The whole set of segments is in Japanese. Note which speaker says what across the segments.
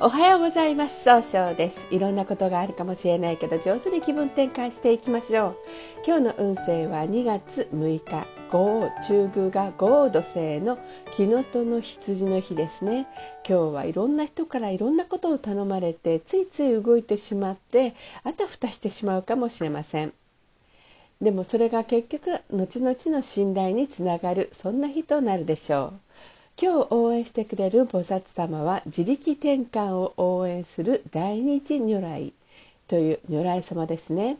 Speaker 1: おはようございます。総称です。いろんなことがあるかもしれないけど上手に気分転換していきましょう。今日の運勢は2月6日五中宮が五土星の木のとの羊の日ですね。今日はいろんな人からいろんなことを頼まれてついつい動いてしまってあたふたしてしまうかもしれません。でもそれが結局後々の信頼につながるそんな日となるでしょう。今日応援してくれる菩薩様は自力転換を応援する大日如来という如来様ですね。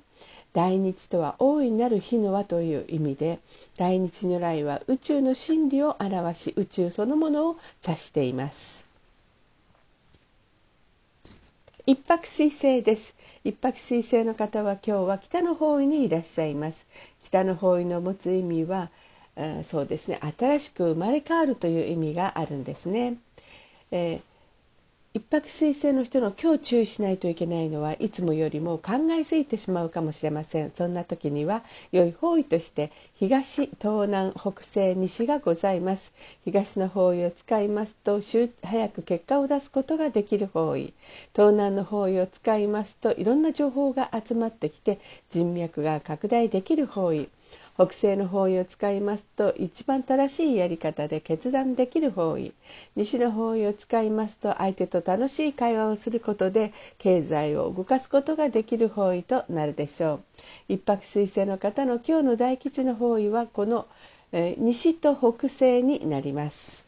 Speaker 1: 大日とは大いなる火の輪という意味で大日如来は宇宙の真理を表し宇宙そのものを指しています。一泊水星です一泊水星の方は今日は北の方位にいらっしゃいます北の方位の持つ意味はそうですね。新しく生まれ変わるという意味があるんですね。えー、一泊水星の人の今日注意しないといけないのはいつもよりも考えすぎてしまうかもしれません。そんな時には良い方位として東東南北西西がございます。東の方位を使いますと早く結果を出すことができる方位。東南の方位を使いますといろんな情報が集まってきて人脈が拡大できる方位。北西の方位を使いますと一番正しいやり方で決断できる方位。西の方位を使いますと相手と楽しい会話をすることで経済を動かすことができる方位となるでしょう。一泊水星の方の今日の大吉の方位はこの、え西と北西になります。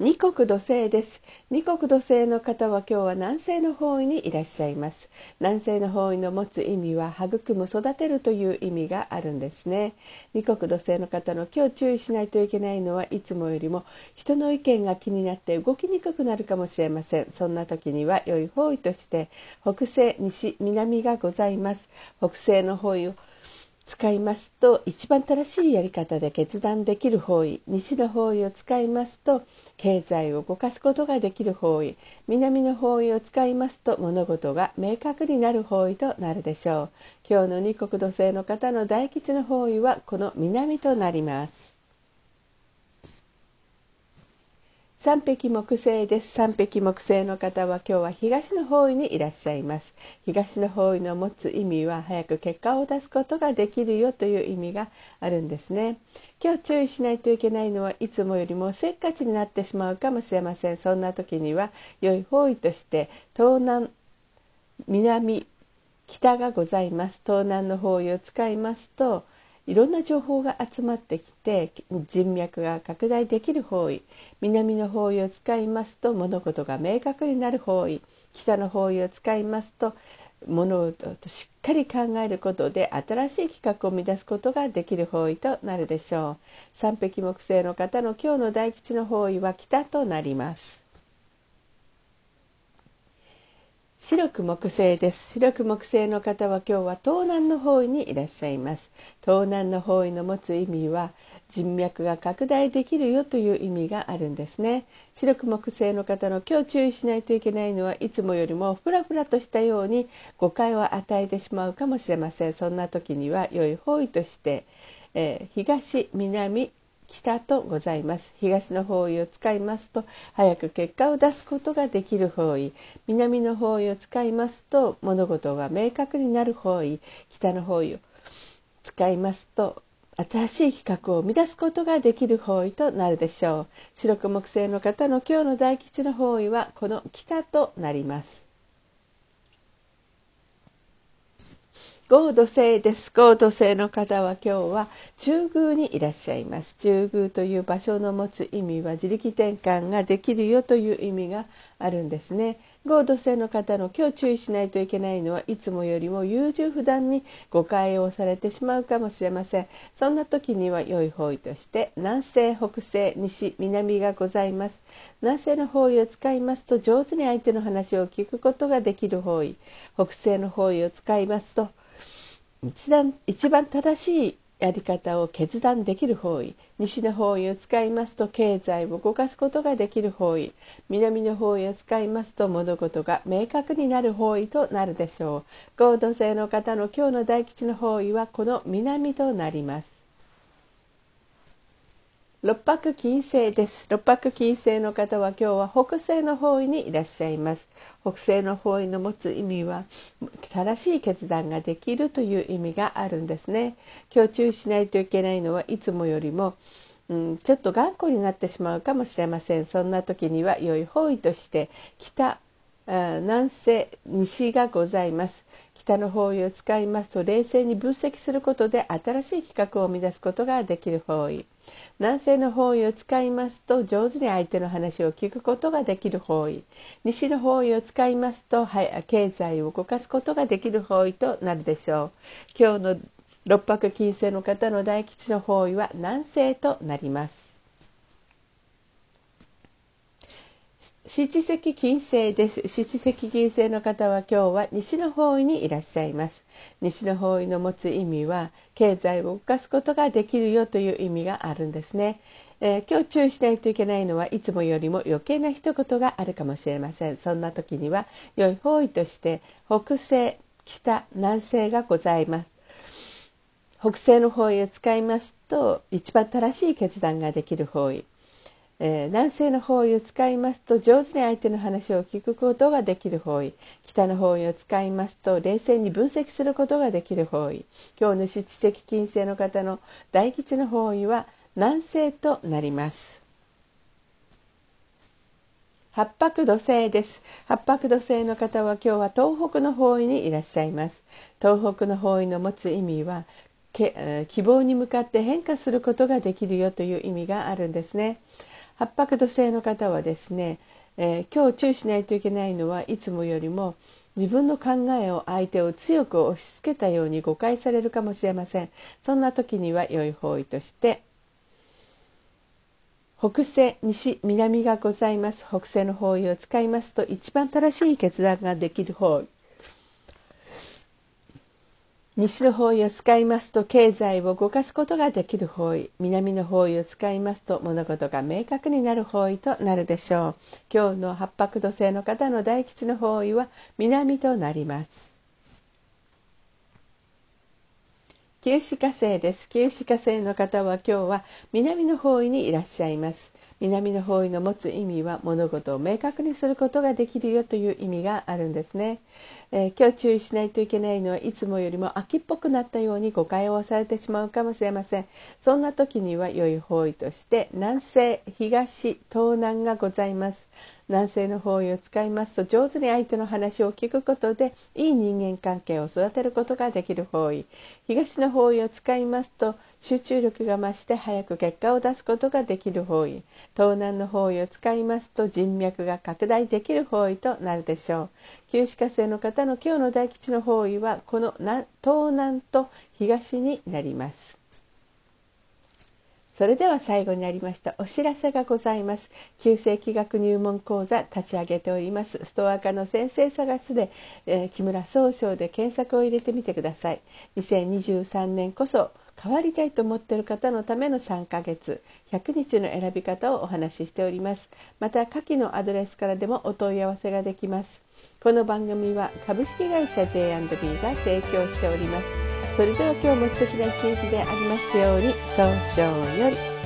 Speaker 1: 二国土星です。二国土星の方は今日は南西の方位にいらっしゃいます。南西の方位の持つ意味は育む育てるという意味があるんですね。二国土星の方の今日注意しないといけないのはいつもよりも人の意見が気になって動きにくくなるかもしれません。そんな時には良い方位として北西西南がございます。北西の方位を使いますと一番正しいやり方で決断できる方位西の方位を使いますと経済を動かすことができる方位南の方位を使いますと物事が明確になる方位となるでしょう。今日の二国土星の方の大吉の方位はこの南となります。三匹木星です。三匹木星の方は今日は東の方位にいらっしゃいます。東の方位の持つ意味は早く結果を出すことができるよという意味があるんですね。今日注意しないといけないのはいつもよりもせっかちになってしまうかもしれません。そんな時には良い方位として東南南北がございます東南の方位を使いますといろんな情報が集まってきて人脈が拡大できる方位南の方位を使いますと物事が明確になる方位北の方位を使いますと物事としっかり考えることで新しい企画を生み出すことができる方位となるでしょう。三匹木星の方の今日の大吉の方位は北となります。白く木星です。白く木星の方は今日は東南の方位にいらっしゃいます。東南の方位の持つ意味は人脈が拡大できるよという意味があるんですね。白く木星の方の今日注意しないといけないのはいつもよりもふらふらとしたように誤解を与えてしまうかもしれません。そんな時には良い方位として、えー、東南北とございます。東の方位を使いますと早く結果を出すことができる方位。南の方位を使いますと物事が明確になる方位。北の方位を使いますと新しい企画を生み出すことができる方位となるでしょう。白く木星の方の今日の大吉の方位はこの北となります。合土星です。合土星の方は今日は中宮にいらっしゃいます。中宮という場所の持つ意味は自力転換ができるよという意味があるんですね。合土星の方の今日注意しないといけないのはいつもよりも優柔不断に誤解をされてしまうかもしれません。そんな時には良い方位として南西、北西、西、南がございます。南西の方位を使いますと上手に相手の話を聞くことができる方位。北西の方位を使いますと一段一番正しいやり方を決断できる方位。西の方位を使いますと経済を動かすことができる方位。南の方位を使いますと物事が明確になる方位となるでしょう。合同性の方の今日の大吉の方位はこの南となります。六白金星です。六白金星の方は今日は北西の方位にいらっしゃいます。北西の方位の持つ意味は正しい決断ができるという意味があるんですね。今日注意しないといけないのはいつもよりもうん、ちょっと頑固になってしまうかもしれません。そんな時には良い方位として北南西西がございます。北の方位を使いますと冷静に分析することで新しい企画を生み出すことができる方位。南西の方位を使いますと上手に相手の話を聞くことができる方位。西の方位を使いますと、はい、経済を動かすことができる方位となるでしょう。今日の六白金星の方の大吉の方位は南西となります。七石金星です。七石金星の方は今日は西の方位にいらっしゃいます。西の方位の持つ意味は経済を動かすことができるよという意味があるんですね、えー、今日注意しないといけないのはいつもよりも余計な一言があるかもしれません。そんな時には良い方位として北西北南西がございます。北西の方位を使いますと一番正しい決断ができる方位。えー、南西の方位を使いますと上手に相手の話を聞くことができる方位。北の方位を使いますと冷静に分析することができる方位。今日の七石金星の方の大吉の方位は南西となります。八白土星です。八白土星の方は今日は東北の方位にいらっしゃいます。東北の方位の持つ意味は希望に向かって変化することができるよという意味があるんですね。八白土星の方はですね、えー、今日注意しないといけないのはいつもよりも自分の考えを相手を強く押し付けたように誤解されるかもしれません。そんな時には良い方位として北西西南がございます。北西の方位を使いますと一番正しい決断ができる方位。西の方位を使いますと経済を動かすことができる方位南の方位を使いますと物事が明確になる方位となるでしょう。今日の八白土星の方の大吉の方位は南となります。九死火星です。九死火星の方は今日は南の方位にいらっしゃいます。南の方位の持つ意味は物事を明確にすることができるよという意味があるんですね、えー、今日注意しないといけないのはいつもよりも秋っぽくなったように誤解をされてしまうかもしれません。そんな時には良い方位として南西東東南がございます。南西の方位を使いますと上手に相手の話を聞くことでいい人間関係を育てることができる方位東の方位を使いますと集中力が増して早く結果を出すことができる方位東南の方位を使いますと人脈が拡大できる方位となるでしょう。旧歯科生の方の今日の大吉の方位はこの東南と東になります。それでは最後になりましたお知らせがございます。旧世紀学入門講座立ち上げております。ストア科の先生探すで、えー、木村総称で検索を入れてみてください。2023年こそ変わりたいと思っている方のための3ヶ月100日の選び方をお話ししております。また下記のアドレスからでもお問い合わせができます。この番組は株式会社 J&B が提供しております。それでは今日も素敵な一日でありますように早々より。